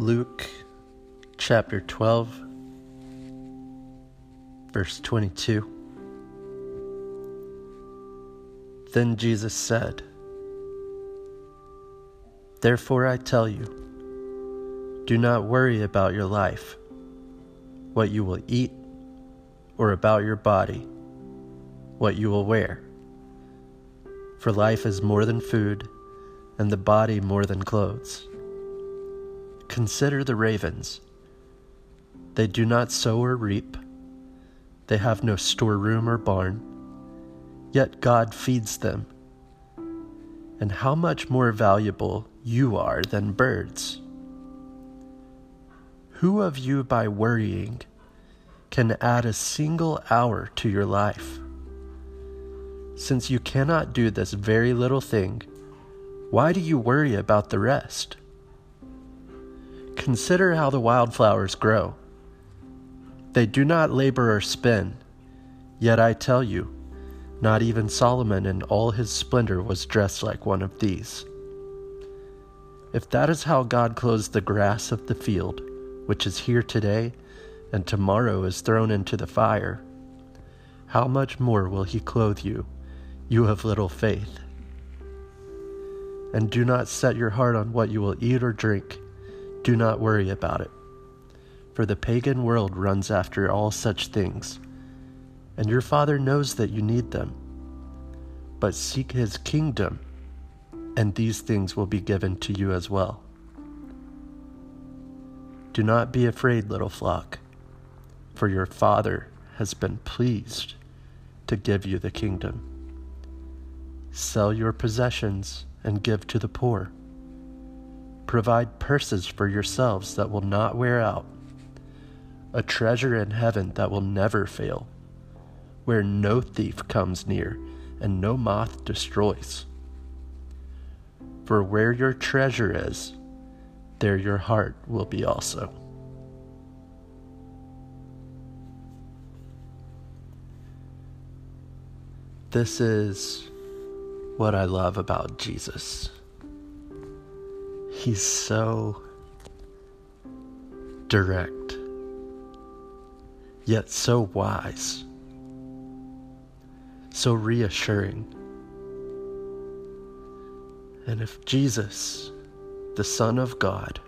Luke chapter 12, verse 22. Then Jesus said, Therefore I tell you, do not worry about your life, what you will eat, or about your body, what you will wear. For life is more than food, and the body more than clothes. Consider the ravens. They do not sow or reap, they have no storeroom or barn, yet God feeds them. And how much more valuable you are than birds. Who of you, by worrying, can add a single hour to your life? Since you cannot do this very little thing, why do you worry about the rest? Consider how the wildflowers grow. They do not labor or spin. Yet I tell you, not even Solomon in all his splendor was dressed like one of these. If that is how God clothes the grass of the field, which is here today and tomorrow is thrown into the fire, how much more will he clothe you, you of little faith? And do not set your heart on what you will eat or drink do not worry about it, for the pagan world runs after all such things, and your Father knows that you need them. But seek His kingdom, and these things will be given to you as well. Do not be afraid, little flock, for your Father has been pleased to give you the kingdom. Sell your possessions and give to the poor Provide purses for yourselves that will not wear out, a treasure in heaven that will never fail, where no thief comes near and no moth destroys. For where your treasure is, there your heart will be also. This is what I love about Jesus. He's so direct, yet so wise, so reassuring. And if Jesus, the Son of God,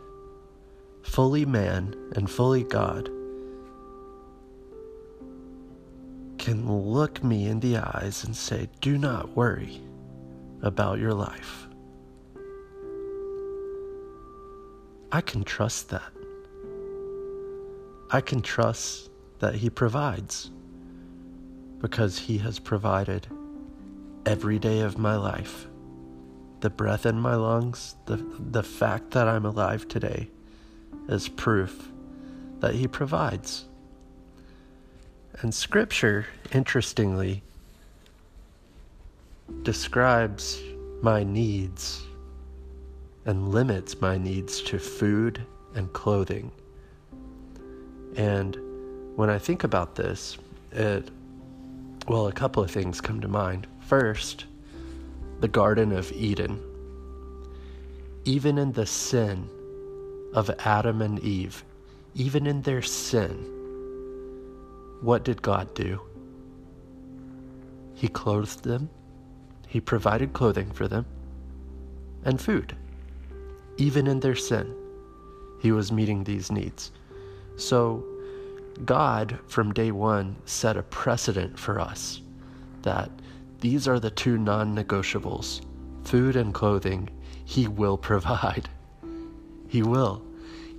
fully man and fully God, can look me in the eyes and say, Do not worry about your life. I can trust that. I can trust that He provides because He has provided every day of my life. The breath in my lungs, the, the fact that I'm alive today is proof that He provides. And Scripture, interestingly, describes my needs and limits my needs to food and clothing. And when I think about this, it, well, a couple of things come to mind. First, the Garden of Eden. Even in the sin of Adam and Eve, even in their sin, what did God do? He clothed them, He provided clothing for them, and food even in their sin, he was meeting these needs. So, God, from day one, set a precedent for us that these are the two non negotiables food and clothing, He will provide. He will.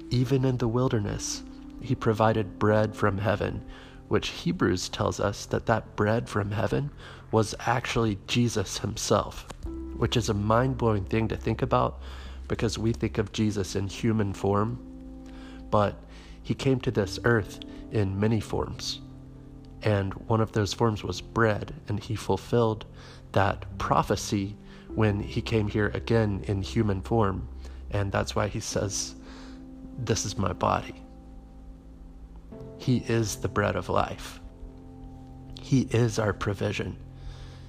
Even in the wilderness, He provided bread from heaven, which Hebrews tells us that that bread from heaven was actually Jesus Himself, which is a mind blowing thing to think about because we think of Jesus in human form, but he came to this earth in many forms. And one of those forms was bread, and he fulfilled that prophecy when he came here again in human form. And that's why he says, This is my body. He is the bread of life, He is our provision.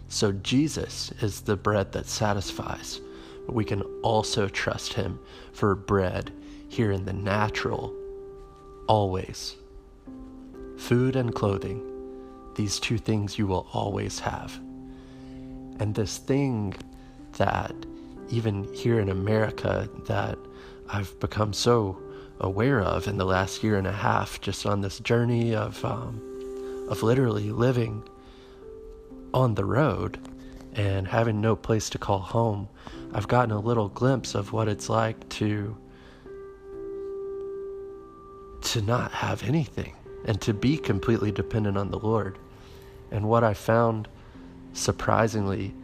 So Jesus is the bread that satisfies but we can also trust Him for bread. here in the natural, always. Food and clothing, these two things you will always have. And this thing that, even here in America, that I've become so aware of in the last year and a half, just on this journey of, um, of literally living on the road and having no place to call home, I've gotten a little glimpse of what it's like to to not have anything and to be completely dependent on the Lord. And what I found surprisingly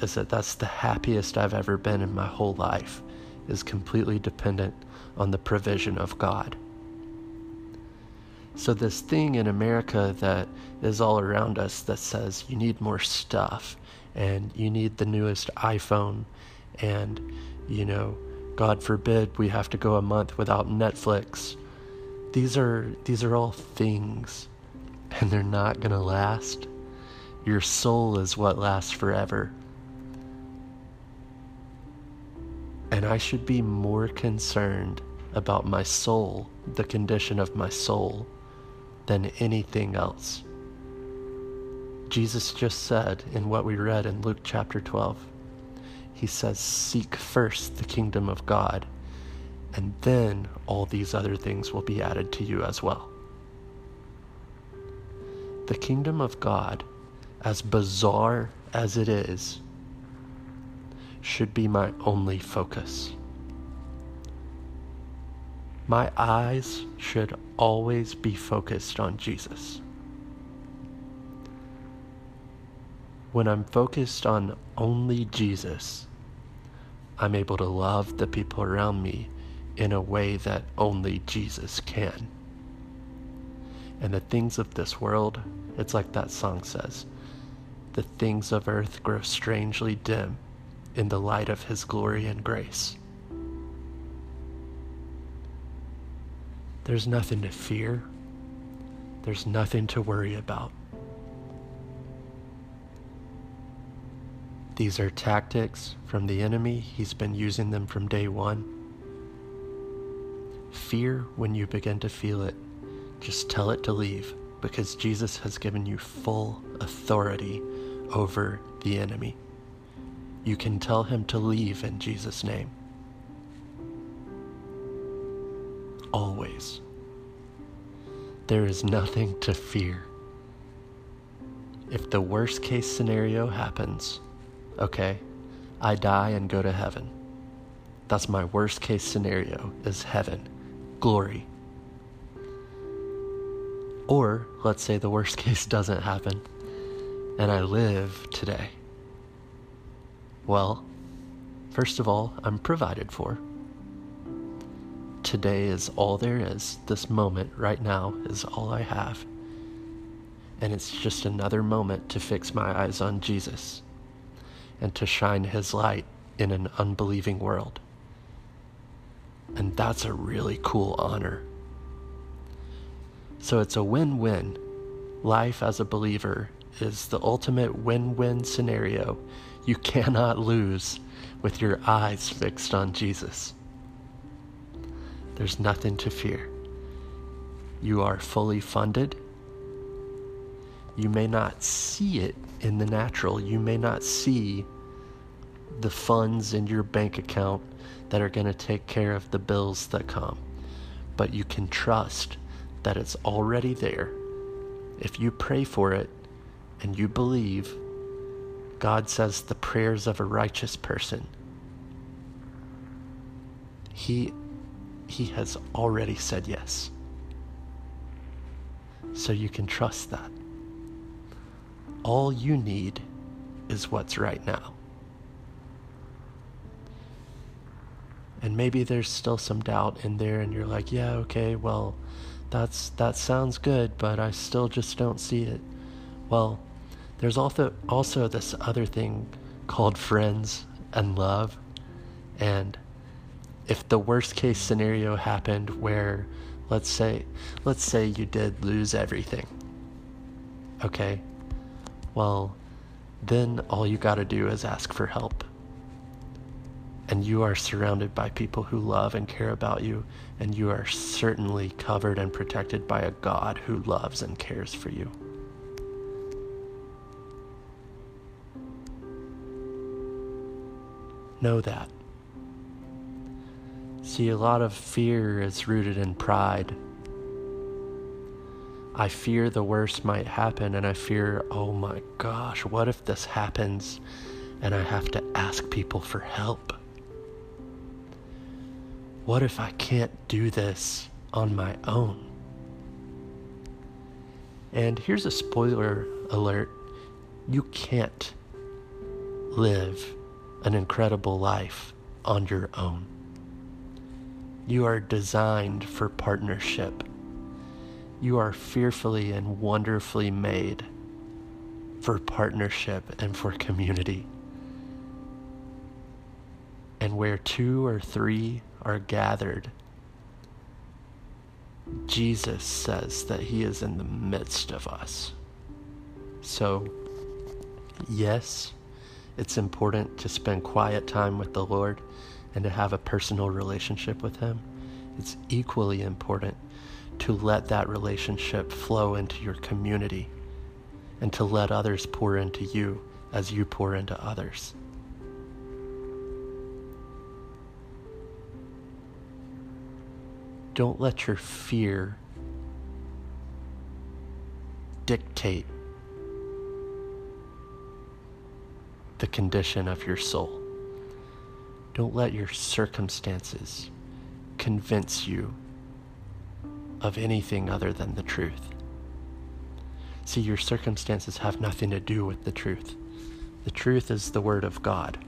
is that that's the happiest I've ever been in my whole life is completely dependent on the provision of God. So, this thing in America that is all around us that says you need more stuff and you need the newest iPhone, and, you know, God forbid we have to go a month without Netflix. These are, these are all things, and they're not going to last. Your soul is what lasts forever. And I should be more concerned about my soul, the condition of my soul, than anything else. Jesus just said in what we read in Luke chapter 12, He says, Seek first the kingdom of God, and then all these other things will be added to you as well. The kingdom of God, as bizarre as it is, should be my only focus. My eyes should always be focused on Jesus. When I'm focused on only Jesus, I'm able to love the people around me in a way that only Jesus can. And the things of this world, it's like that song says the things of earth grow strangely dim in the light of His glory and grace. There's nothing to fear. There's nothing to worry about. These are tactics from the enemy. He's been using them from day one. Fear when you begin to feel it. Just tell it to leave because Jesus has given you full authority over the enemy. You can tell him to leave in Jesus' name. always. There is nothing to fear. If the worst case scenario happens, okay, I die and go to heaven. That's my worst case scenario is heaven, glory. Or let's say the worst case doesn't happen and I live today. Well, first of all, I'm provided for today is all there is. This moment right now is all I have. And it's just another moment to fix my eyes on Jesus and to shine his light in an unbelieving world. And that's a really cool honor. So it's a win win. Life as a believer is the ultimate win win scenario. You cannot lose with your eyes fixed on Jesus. There's nothing to fear. You are fully funded. You may not see it in the natural. You may not see the funds in your bank account that are going to take care of the bills that come. But you can trust that it's already there. If you pray for it and you believe, God says the prayers of a righteous person. He he has already said yes. So you can trust that. All you need is what's right now. And maybe there's still some doubt in there and you're like, "Yeah, okay, well, that's that sounds good, but I still just don't see it." Well, there's also also this other thing called friends and love. And if the worst case scenario happened where let's say let's say you did lose everything okay well then all you got to do is ask for help And you are surrounded by people who love and care about you, and you are certainly covered and protected by a God who loves and cares for you. Know that. See, a lot of fear is rooted in pride. I fear the worst might happen, and I fear, oh my gosh, what if this happens and I have to ask people for help? What if I can't do this on my own? And here's a spoiler alert you can't live an incredible life on your own. You are designed for partnership. You are fearfully and wonderfully made for partnership and for community. And where two or three are gathered, Jesus says that He is in the midst of us. So, yes, it's important to spend quiet time with the Lord and to have a personal relationship with Him. It's equally important to let that relationship flow into your community and to let others pour into you as you pour into others. Don't let your fear dictate the condition of your soul. Don't let your circumstances convince you of anything other than the truth. See, your circumstances have nothing to do with the truth. The truth is the Word of God.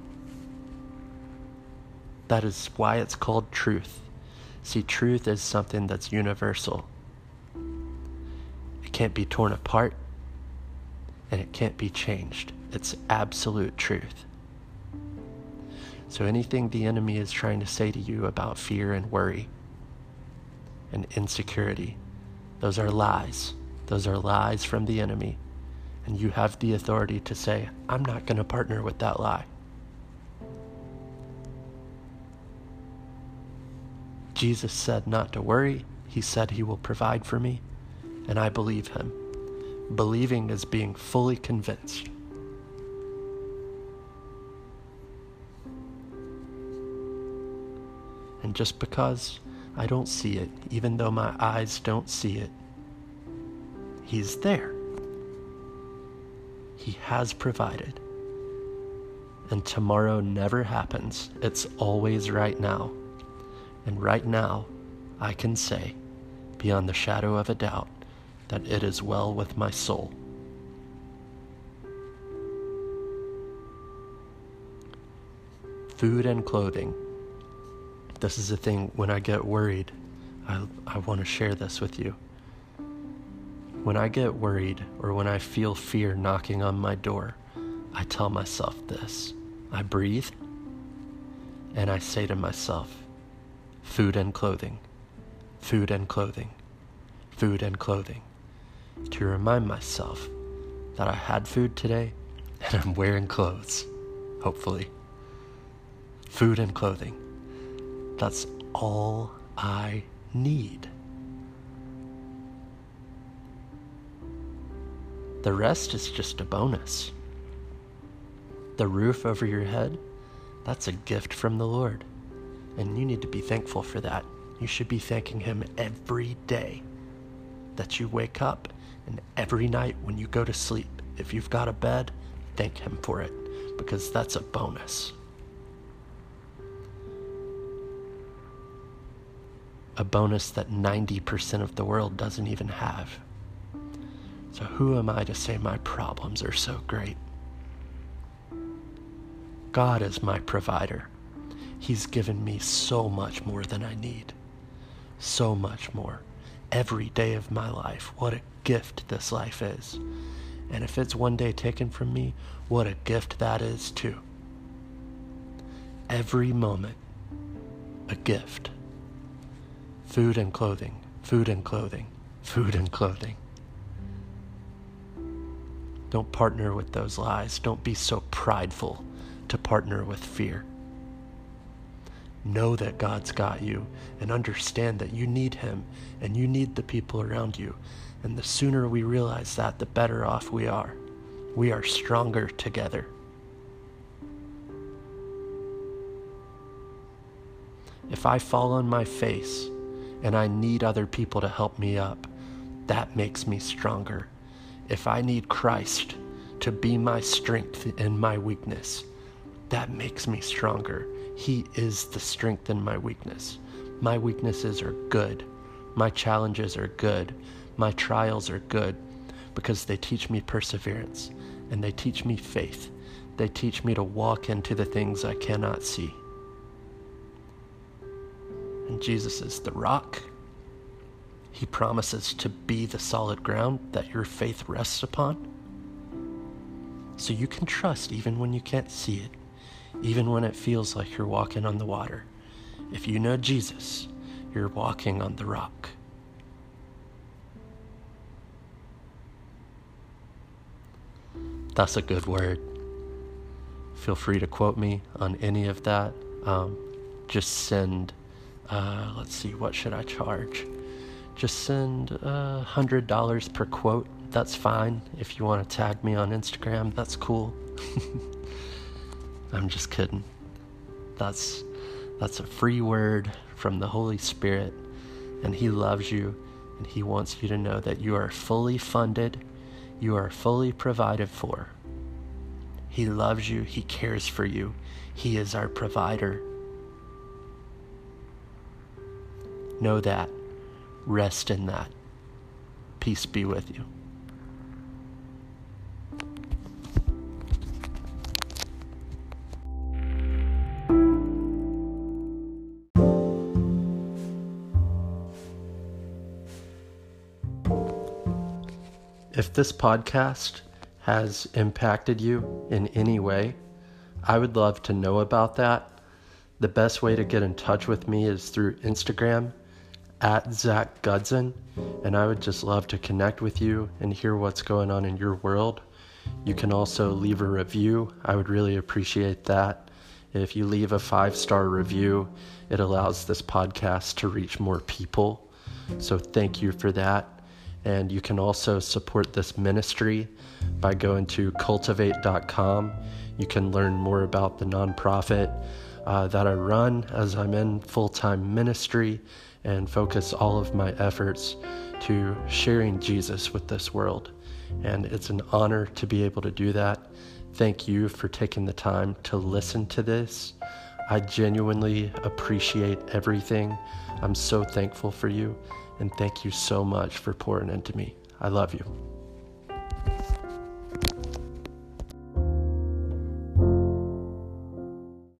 That is why it's called truth. See, truth is something that's universal. It can't be torn apart and it can't be changed. It's absolute truth. So, anything the enemy is trying to say to you about fear and worry and insecurity, those are lies. Those are lies from the enemy. And you have the authority to say, I'm not going to partner with that lie. Jesus said not to worry. He said he will provide for me, and I believe him. Believing is being fully convinced. And just because I don't see it, even though my eyes don't see it, He's there. He has provided. And tomorrow never happens, it's always right now. And right now, I can say, beyond the shadow of a doubt, that it is well with my soul. Food and clothing this is the thing when I get worried, I, I want to share this with you. When I get worried or when I feel fear knocking on my door, I tell myself this. I breathe and I say to myself, food and clothing, food and clothing, food and clothing, to remind myself that I had food today and I'm wearing clothes, hopefully. Food and clothing. That's all I need. The rest is just a bonus. The roof over your head, that's a gift from the Lord. And you need to be thankful for that. You should be thanking Him every day that you wake up and every night when you go to sleep. If you've got a bed, thank Him for it because that's a bonus. A bonus that 90% of the world doesn't even have. So, who am I to say my problems are so great? God is my provider. He's given me so much more than I need. So much more. Every day of my life. What a gift this life is. And if it's one day taken from me, what a gift that is, too. Every moment, a gift food and clothing, food and clothing, food and clothing. Don't partner with those lies. Don't be so prideful to partner with fear. know that God's got you and understand that you need Him and you need the people around you. And the sooner we realize that, the better off we are. We are stronger together. If I fall on my face and I need other people to help me up, that makes me stronger. If I need Christ to be my strength in my weakness, that makes me stronger. He is the strength in my weakness. My weaknesses are good. My challenges are good. My trials are good because they teach me perseverance and they teach me faith. They teach me to walk into the things I cannot see. And Jesus is the rock. He promises to be the solid ground that your faith rests upon. So you can trust even when you can't see it, even when it feels like you're walking on the water. If you know Jesus, you're walking on the rock. That's a good word. Feel free to quote me on any of that. Um, just send uh, let's see, what should I charge? Just send hundred dollars per quote. That's fine. If you want to tag me on Instagram, that's cool. I'm just kidding. That's that's a free word from the Holy Spirit, and He loves you, and He wants you to know that you are fully funded, you are fully provided for. He loves you, He cares for you, He is our provider. Know that. Rest in that. Peace be with you. If this podcast has impacted you in any way, I would love to know about that. The best way to get in touch with me is through Instagram at Zach Gudson, and I would just love to connect with you and hear what's going on in your world. You can also leave a review. I would really appreciate that. If you leave a five star review, it allows this podcast to reach more people. So thank you for that. And you can also support this ministry by going to cultivate.com. You can learn more about the nonprofit uh, that I run as I'm in full time ministry and focus all of my efforts to sharing Jesus with this world. And it's an honor to be able to do that. Thank you for taking the time to listen to this. I genuinely appreciate everything. I'm so thankful for you. And thank you so much for pouring into me. I love you.